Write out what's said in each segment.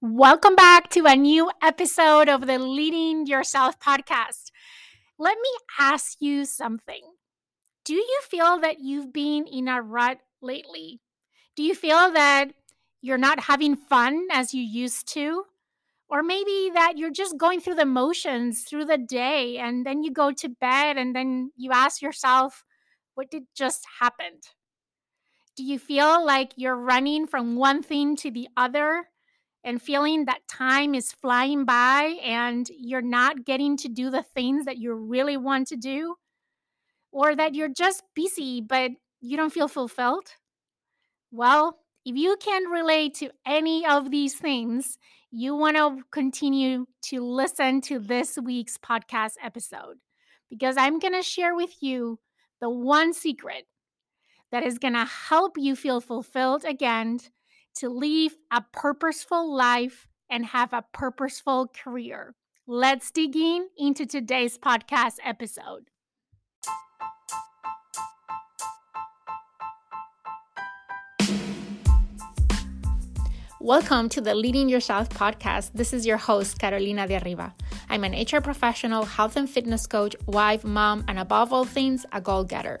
Welcome back to a new episode of the Leading Yourself podcast. Let me ask you something. Do you feel that you've been in a rut lately? Do you feel that you're not having fun as you used to? Or maybe that you're just going through the motions through the day and then you go to bed and then you ask yourself, what did just happen? Do you feel like you're running from one thing to the other and feeling that time is flying by and you're not getting to do the things that you really want to do, or that you're just busy but you don't feel fulfilled? Well, if you can relate to any of these things, you want to continue to listen to this week's podcast episode because I'm going to share with you the one secret that is going to help you feel fulfilled again to live a purposeful life and have a purposeful career. Let's dig in into today's podcast episode. Welcome to the Leading Yourself podcast. This is your host, Carolina de Arriba. I'm an HR professional, health and fitness coach, wife, mom, and above all things, a goal getter.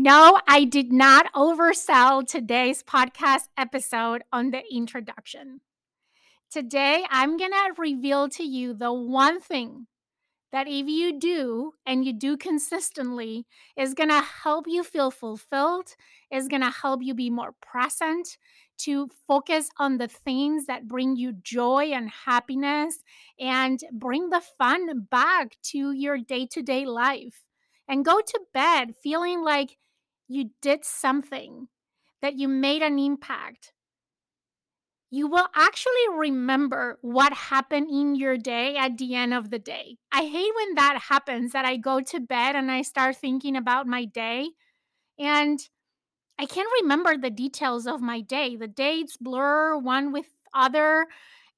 No, I did not oversell today's podcast episode on the introduction. Today, I'm going to reveal to you the one thing that if you do and you do consistently is going to help you feel fulfilled, is going to help you be more present, to focus on the things that bring you joy and happiness and bring the fun back to your day to day life. And go to bed feeling like you did something, that you made an impact, you will actually remember what happened in your day at the end of the day. I hate when that happens that I go to bed and I start thinking about my day and I can't remember the details of my day. The dates blur one with other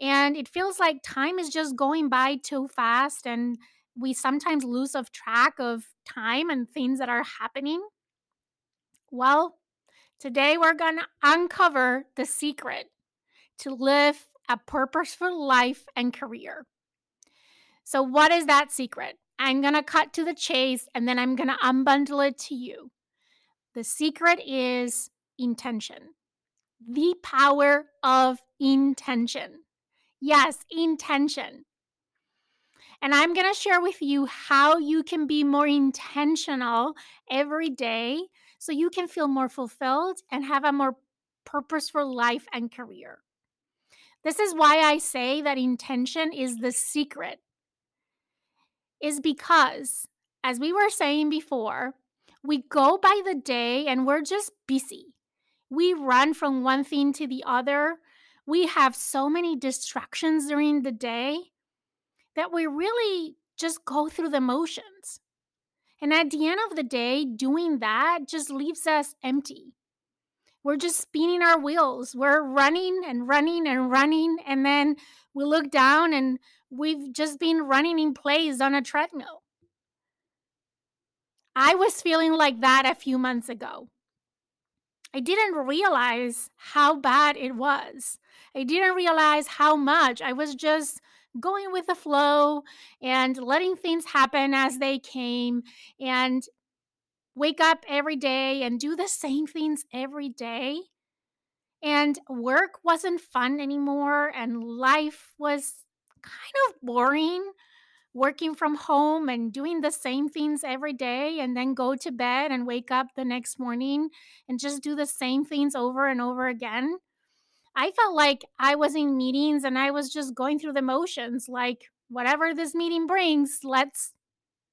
and it feels like time is just going by too fast and we sometimes lose of track of time and things that are happening. Well, today we're going to uncover the secret to live a purposeful life and career. So, what is that secret? I'm going to cut to the chase and then I'm going to unbundle it to you. The secret is intention, the power of intention. Yes, intention. And I'm going to share with you how you can be more intentional every day so you can feel more fulfilled and have a more purposeful life and career. This is why I say that intention is the secret, is because, as we were saying before, we go by the day and we're just busy. We run from one thing to the other. We have so many distractions during the day that we really just go through the motions. And at the end of the day, doing that just leaves us empty. We're just spinning our wheels. We're running and running and running. And then we look down and we've just been running in place on a treadmill. I was feeling like that a few months ago. I didn't realize how bad it was. I didn't realize how much I was just going with the flow and letting things happen as they came and wake up every day and do the same things every day. And work wasn't fun anymore, and life was kind of boring working from home and doing the same things every day and then go to bed and wake up the next morning and just do the same things over and over again. I felt like I was in meetings and I was just going through the motions, like whatever this meeting brings, let's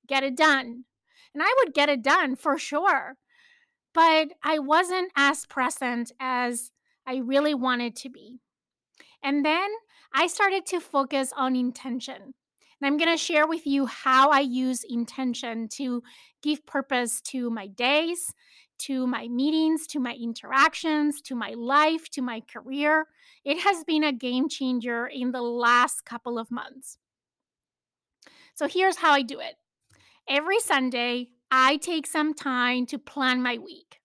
get it done. And I would get it done for sure. But I wasn't as present as I really wanted to be. And then I started to focus on intention. And I'm going to share with you how I use intention to give purpose to my days, to my meetings, to my interactions, to my life, to my career. It has been a game changer in the last couple of months. So here's how I do it every Sunday, I take some time to plan my week.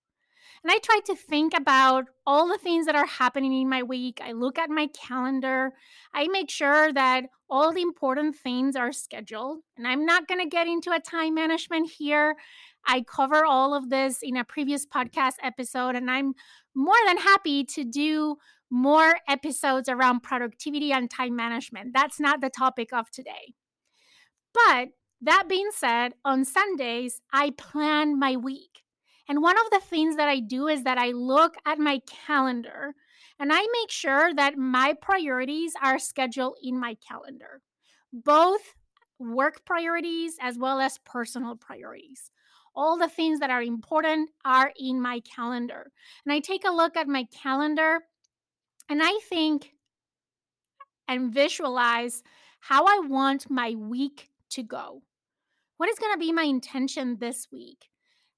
And I try to think about all the things that are happening in my week. I look at my calendar. I make sure that all the important things are scheduled. And I'm not going to get into a time management here. I cover all of this in a previous podcast episode, and I'm more than happy to do more episodes around productivity and time management. That's not the topic of today. But that being said, on Sundays, I plan my week. And one of the things that I do is that I look at my calendar and I make sure that my priorities are scheduled in my calendar, both work priorities as well as personal priorities. All the things that are important are in my calendar. And I take a look at my calendar and I think and visualize how I want my week to go. What is going to be my intention this week?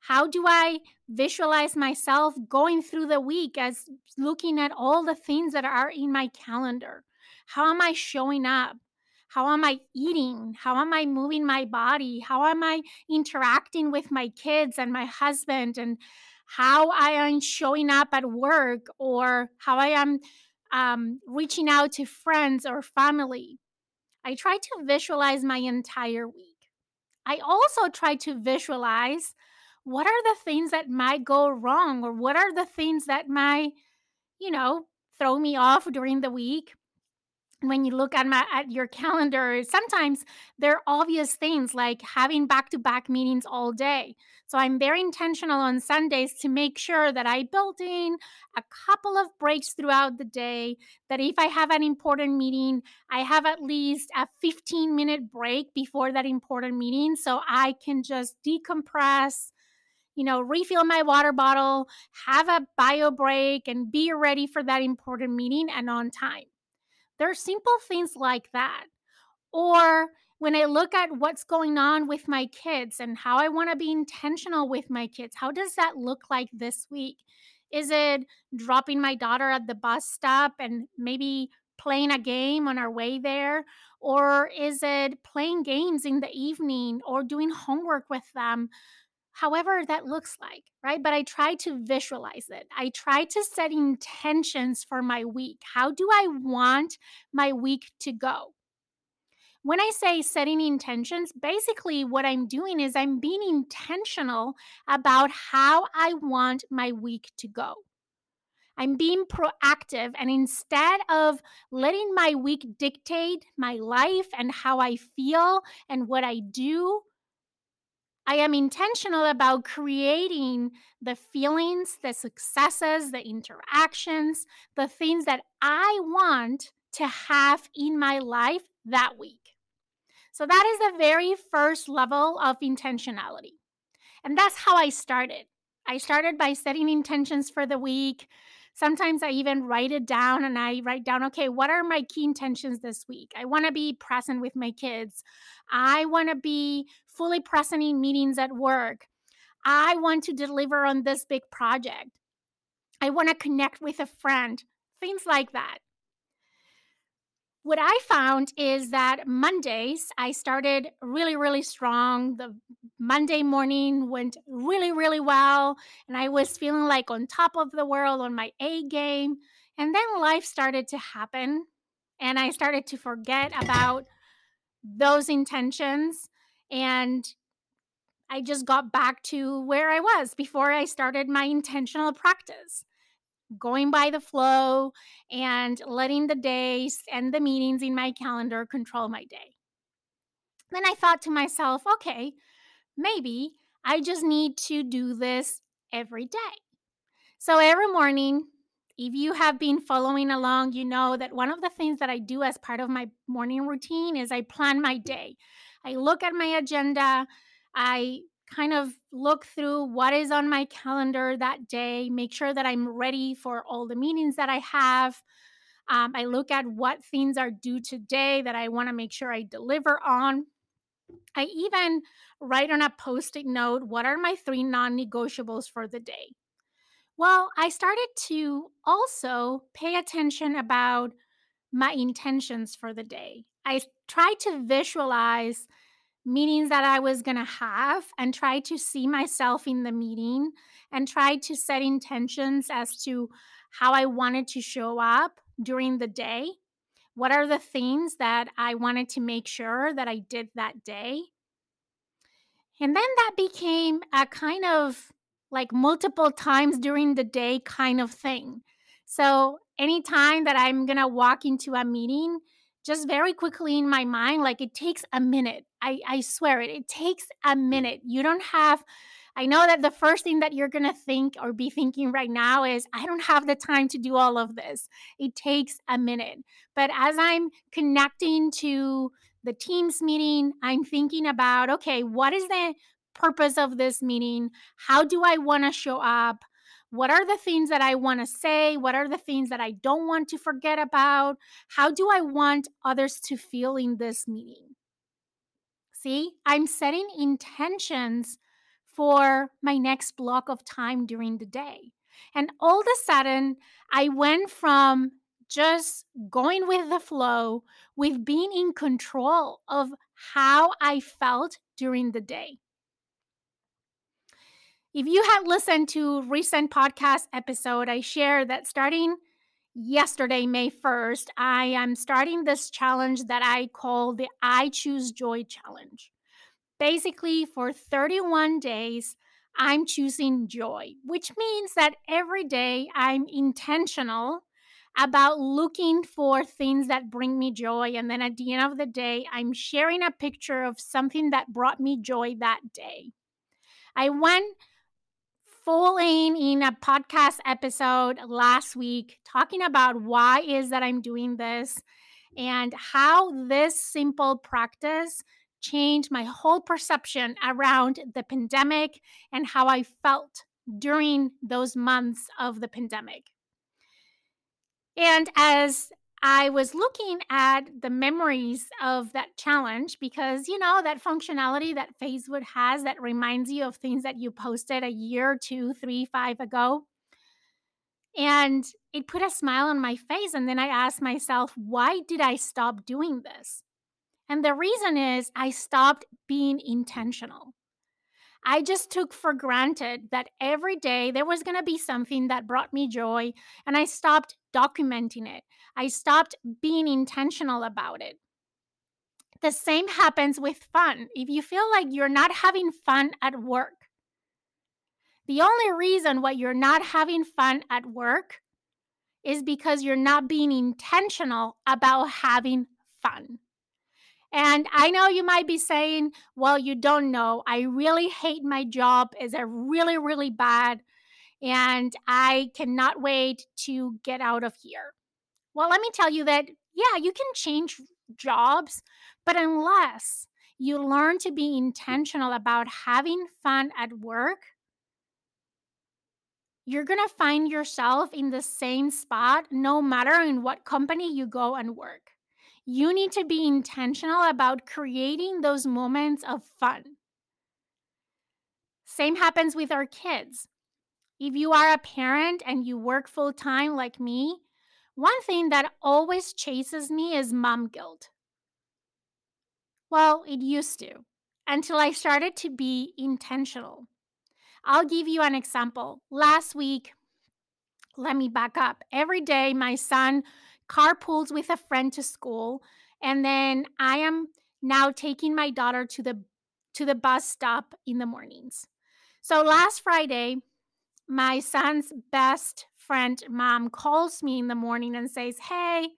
How do I visualize myself going through the week as looking at all the things that are in my calendar? How am I showing up? How am I eating? How am I moving my body? How am I interacting with my kids and my husband? And how I am showing up at work or how I am um, reaching out to friends or family. I try to visualize my entire week. I also try to visualize what are the things that might go wrong or what are the things that might you know throw me off during the week when you look at my at your calendar sometimes there are obvious things like having back-to-back meetings all day so i'm very intentional on sundays to make sure that i build in a couple of breaks throughout the day that if i have an important meeting i have at least a 15 minute break before that important meeting so i can just decompress you know, refill my water bottle, have a bio break, and be ready for that important meeting and on time. There are simple things like that. Or when I look at what's going on with my kids and how I want to be intentional with my kids, how does that look like this week? Is it dropping my daughter at the bus stop and maybe playing a game on our way there? Or is it playing games in the evening or doing homework with them? However that looks like, right? But I try to visualize it. I try to set intentions for my week. How do I want my week to go? When I say setting intentions, basically what I'm doing is I'm being intentional about how I want my week to go. I'm being proactive, and instead of letting my week dictate my life and how I feel and what I do, I am intentional about creating the feelings, the successes, the interactions, the things that I want to have in my life that week. So that is the very first level of intentionality. And that's how I started. I started by setting intentions for the week, Sometimes I even write it down and I write down, okay, what are my key intentions this week? I want to be present with my kids. I want to be fully present in meetings at work. I want to deliver on this big project. I want to connect with a friend, things like that what I found is that Mondays, I started really, really strong. The Monday morning went really, really well. And I was feeling like on top of the world on my A game. And then life started to happen. And I started to forget about those intentions. And I just got back to where I was before I started my intentional practice going by the flow and letting the days and the meetings in my calendar control my day. Then I thought to myself, okay, maybe I just need to do this every day. So every morning, if you have been following along, you know that one of the things that I do as part of my morning routine is I plan my day. I look at my agenda, I kind of look through what is on my calendar that day, make sure that I'm ready for all the meetings that I have. Um, I look at what things are due today that I want to make sure I deliver on. I even write on a post it note what are my three non negotiables for the day. Well, I started to also pay attention about my intentions for the day. I try to visualize meetings that I was going to have and try to see myself in the meeting and try to set intentions as to how I wanted to show up during the day. What are the things that I wanted to make sure that I did that day? And then that became a kind of like multiple times during the day kind of thing. So anytime that I'm going to walk into a meeting, just very quickly in my mind, like it takes a minute. I, I swear it, it takes a mm. minute. You don't have, I know that the first thing that you're going to think or be thinking right now is, I don't have the time to do all of this. It takes a minute. But as I'm connecting to the Teams meeting, I'm thinking about, okay, what is the purpose of this meeting? How do I want to show up? What are the things that I want to say? What are the things that I don't want to forget about? How do I want others to feel in this meeting? See, I'm setting intentions for my next block of time during the day. And all of a sudden, I went from just going with the flow, with being in control of how I felt during the day. If you had listened to recent podcast episode, I share that starting yesterday, May 1st, I am starting this challenge that I call the I Choose Joy Challenge. Basically, for 31 days, I'm choosing joy, which means that every day I'm intentional about looking for things that bring me joy. And then at the end of the day, I'm sharing a picture of something that brought me joy that day. I went full in in a podcast episode last week talking about why is that I'm doing this and how this simple practice changed my whole perception around the pandemic and how I felt during those months of the pandemic. And as I was looking at the memories of that challenge because, you know, that functionality that Facebook has that reminds you of things that you posted a year, two, three, five ago. And it put a smile on my face. And then I asked myself, why did I stop doing this? And the reason is I stopped being intentional. I just took for granted that every day there was going to be something that brought me joy, and I stopped documenting it. I stopped being intentional about it. The same happens with fun. If you feel like you're not having fun at work, the only reason why you're not having fun at work is because you're not being intentional about having fun. And I know you might be saying, well, you don't know. I really hate my job. Is it really, really bad? And I cannot wait to get out of here. Well, let me tell you that, yeah, you can change jobs, but unless you learn to be intentional about having fun at work, you're going to find yourself in the same spot no matter in what company you go and work you need to be intentional about creating those moments of fun. Same happens with our kids. If you are a parent and you work full time like me, one thing that always chases me is mom guilt. Well, it used to until I started to be intentional. I'll give you an example. Last week, let me back up. Every day, my son carpools with a friend to school, and then I am now taking my daughter to the to the bus stop in the mornings. So last Friday, my son's best friend mom calls me in the morning and says, "Hey,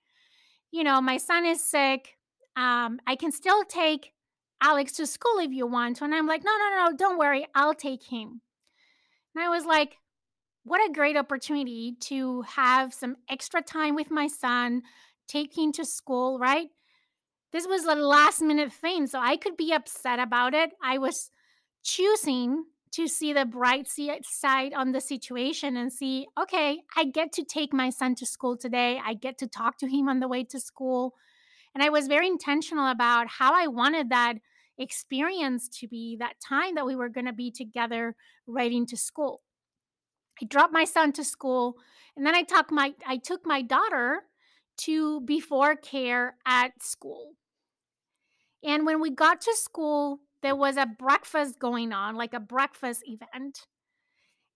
you know, my son is sick. Um, I can still take Alex to school if you want to." And I'm like, "No, no, no, don't worry. I'll take him." And I was like, what a great opportunity to have some extra time with my son, taking to school, right? This was a last minute thing, so I could be upset about it. I was choosing to see the bright side on the situation and see, okay, I get to take my son to school today. I get to talk to him on the way to school. And I was very intentional about how I wanted that experience to be, that time that we were going to be together riding to school. I dropped my son to school and then I took my I took my daughter to before care at school. And when we got to school, there was a breakfast going on, like a breakfast event.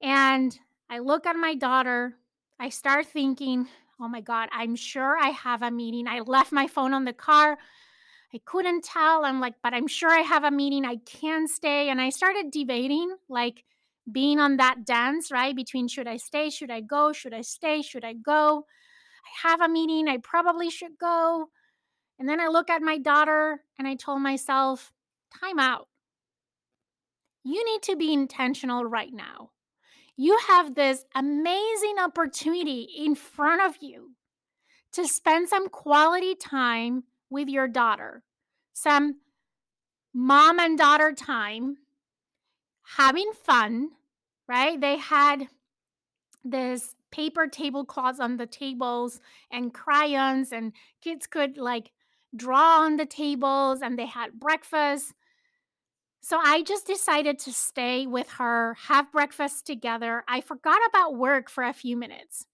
And I look at my daughter, I start thinking, oh my God, I'm sure I have a meeting. I left my phone on the car. I couldn't tell. I'm like, but I'm sure I have a meeting. I can stay. And I started debating, like being on that dance, right? Between should I stay? Should I go? Should I stay? Should I go? I have a meeting. I probably should go. And then I look at my daughter and I told myself, time out. You need to be intentional right now. You have this amazing opportunity in front of you to spend some quality time with your daughter, some mom and daughter time, having fun, right? They had this paper tablecloths on the tables and crayons, and kids could like draw on the tables, and they had breakfast. So I just decided to stay with her, have breakfast together. I forgot about work for a few minutes.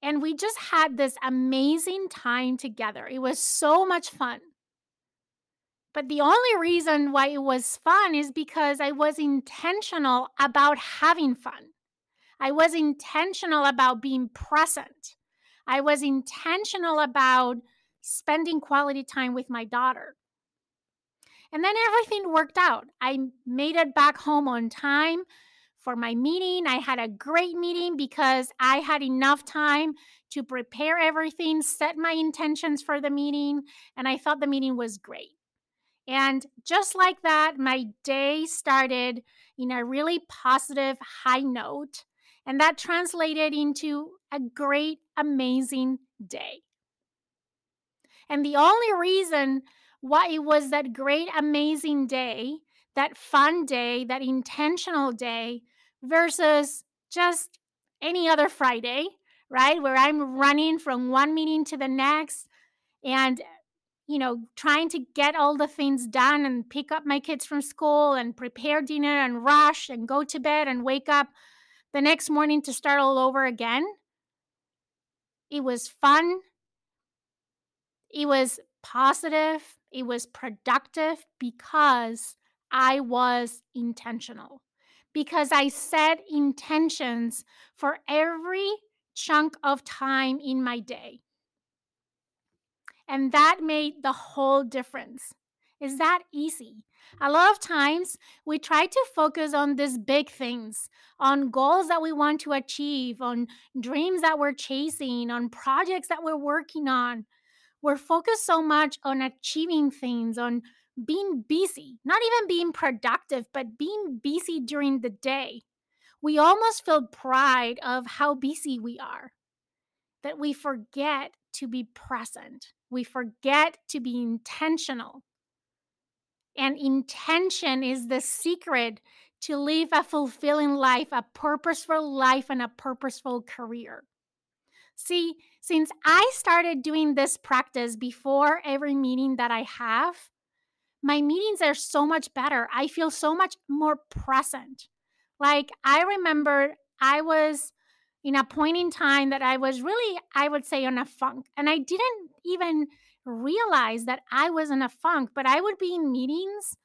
And we just had this amazing time together. It was so much fun. But the only reason why it was fun is because I was intentional about having fun. I was intentional about being present. I was intentional about spending quality time with my daughter. And then everything worked out. I made it back home on time for my meeting. I had a great meeting because I had enough time to prepare everything, set my intentions for the meeting, and I thought the meeting was great. And just like that, my day started in a really positive high note. And that translated into a great, amazing day. And the only reason why it was that great, amazing day, that fun day, that intentional day versus just any other Friday, right? Where I'm running from one meeting to the next and you know, trying to get all the things done and pick up my kids from school and prepare dinner and rush and go to bed and wake up the next morning to start all over again. It was fun. It was positive. It was productive because I was intentional. Because I set intentions for every chunk of time in my day. And that made the whole difference. Is that easy? A lot of times we try to focus on these big things, on goals that we want to achieve, on dreams that we're chasing, on projects that we're working on. We're focused so much on achieving things, on being busy, not even being productive, but being busy during the day. We almost feel pride of how busy we are, that we forget to be present. We forget to be intentional. And intention is the secret to live a fulfilling life, a purposeful life, and a purposeful career. See, since I started doing this practice before every meeting that I have, my meetings are so much better. I feel so much more present. Like, I remember I was in a point in time that I was really, I would say, on a funk. And I didn't even realize that I was in a funk, but I would be in meetings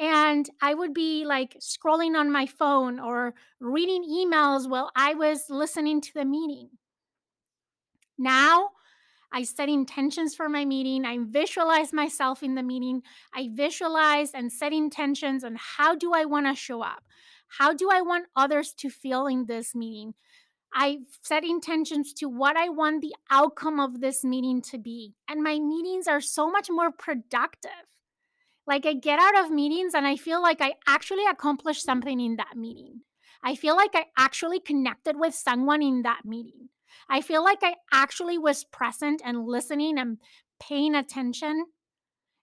and I would be like scrolling on my phone or reading emails while I was listening to the meeting. Now, I set intentions for my meeting. I visualize myself in the meeting. I visualize and set intentions on how do I want to show up? How do I want others to feel in this meeting? I set intentions to what I want the outcome of this meeting to be. And my meetings are so much more productive. Like I get out of meetings and I feel like I actually accomplished something in that meeting. I feel like I actually connected with someone in that meeting. I feel like I actually was present and listening and paying attention.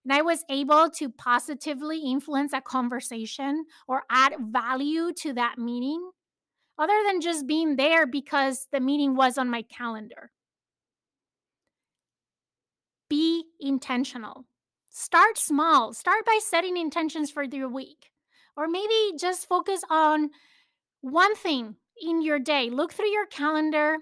and I was able to positively influence a conversation or add value to that meeting, other than just being there because the meeting was on my calendar. Be intentional. Start small. Start by setting intentions for your week. Or maybe just focus on one thing in your day. Look through your calendar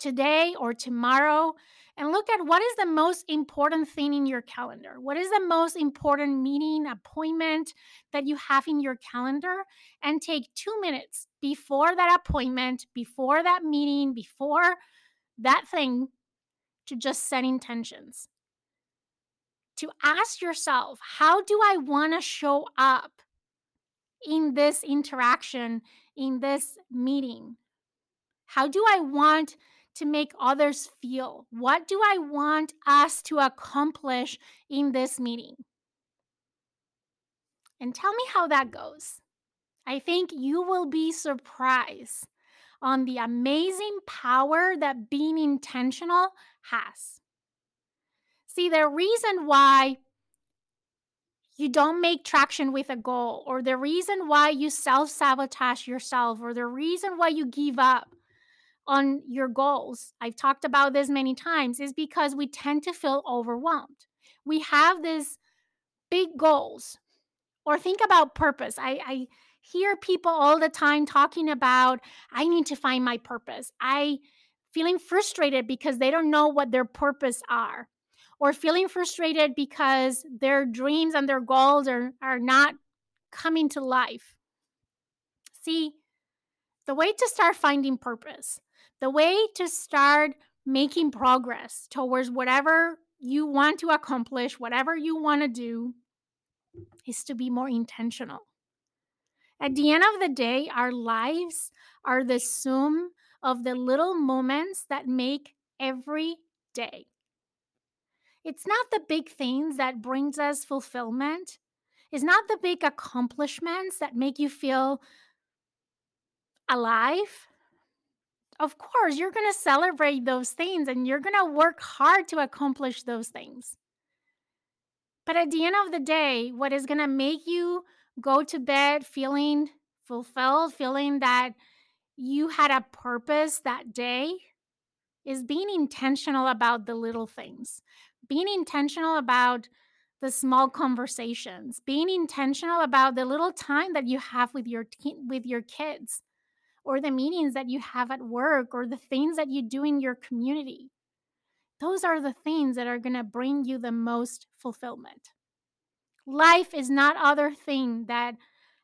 today or tomorrow and look at what is the most important thing in your calendar. What is the most important meeting, appointment that you have in your calendar? And take two minutes before that appointment, before that meeting, before that thing to just set intentions. To ask yourself, how do I want to show up in this interaction, in this meeting? How do I want to make others feel? What do I want us to accomplish in this meeting? And tell me how that goes. I think you will be surprised on the amazing power that being intentional has. See, the reason why you don't make traction with a goal, or the reason why you self sabotage yourself, or the reason why you give up on your goals, I've talked about this many times, is because we tend to feel overwhelmed. We have these big goals, or think about purpose. I, I hear people all the time talking about, I need to find my purpose. I feeling frustrated because they don't know what their purpose are or feeling frustrated because their dreams and their goals are, are not coming to life. See, the way to start finding purpose the way to start making progress towards whatever you want to accomplish, whatever you want to do, is to be more intentional. At the end of the day, our lives are the sum of the little moments that make every day. It's not the big things that brings us fulfillment. It's not the big accomplishments that make you feel alive of course, you're going to celebrate those things and you're going to work hard to accomplish those things. But at the end of the day, what is going to make you go to bed feeling fulfilled, feeling that you had a purpose that day, is being intentional about the little things, being intentional about the small conversations, being intentional about the little time that you have with your with your kids or the meetings that you have at work or the things that you do in your community. Those are the things that are going to bring you the most fulfillment. Life is not other thing than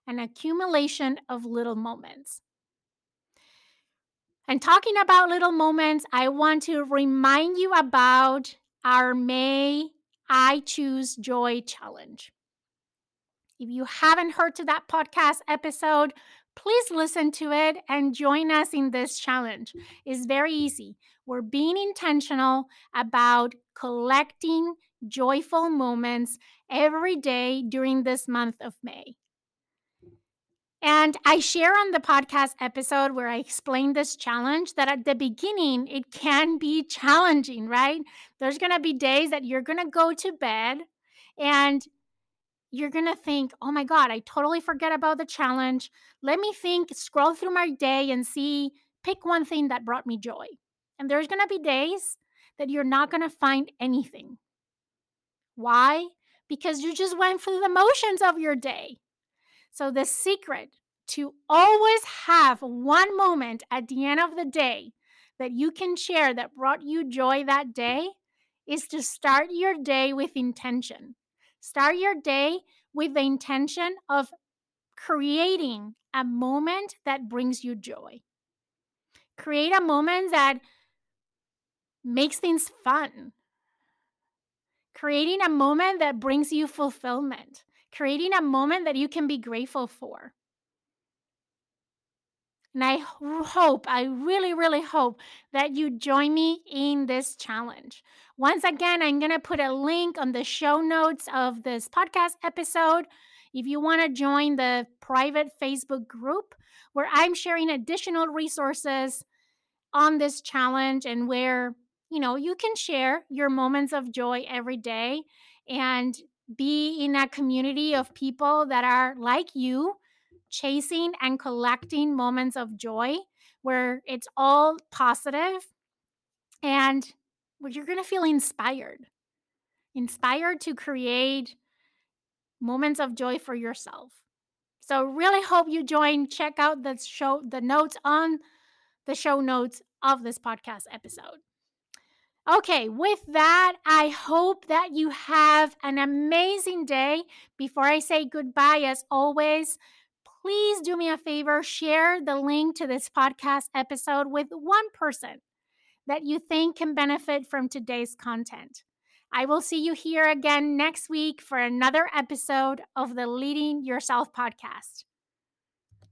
an accumulation of little moments. And talking about little moments, I want to remind you about our May I Choose Joy Challenge. If you haven't heard to that podcast episode, please listen to it and join us in this challenge. It's very easy. We're being intentional about collecting joyful moments every day during this month of May. And I share on the podcast episode where I explain this challenge that at the beginning it can be challenging, right? There's going to be days that you're going to go to bed and you're going to think, oh my God, I totally forget about the challenge. Let me think, scroll through my day and see, pick one thing that brought me joy. And there's going to be days that you're not going to find anything. Why? Because you just went through the motions of your day. So, the secret to always have one moment at the end of the day that you can share that brought you joy that day is to start your day with intention. Start your day with the intention of creating a moment that brings you joy. Create a moment that makes things fun. Creating a moment that brings you fulfillment. Creating a moment that you can be grateful for. And I hope, I really, really hope that you join me in this challenge. Once again, I'm going to put a link on the show notes of this podcast episode. If you want to join the private Facebook group where I'm sharing additional resources on this challenge and where, you know, you can share your moments of joy every day and be in a community of people that are like you, chasing and collecting moments of joy where it's all positive and you're going to feel inspired. Inspired to create moments of joy for yourself. So really hope you join. Check out the show the notes on the show notes of this podcast episode. Okay, with that, I hope that you have an amazing day. Before I say goodbye, as always, please do me a favor share the link to this podcast episode with one person that you think can benefit from today's content. I will see you here again next week for another episode of the Leading Yourself podcast.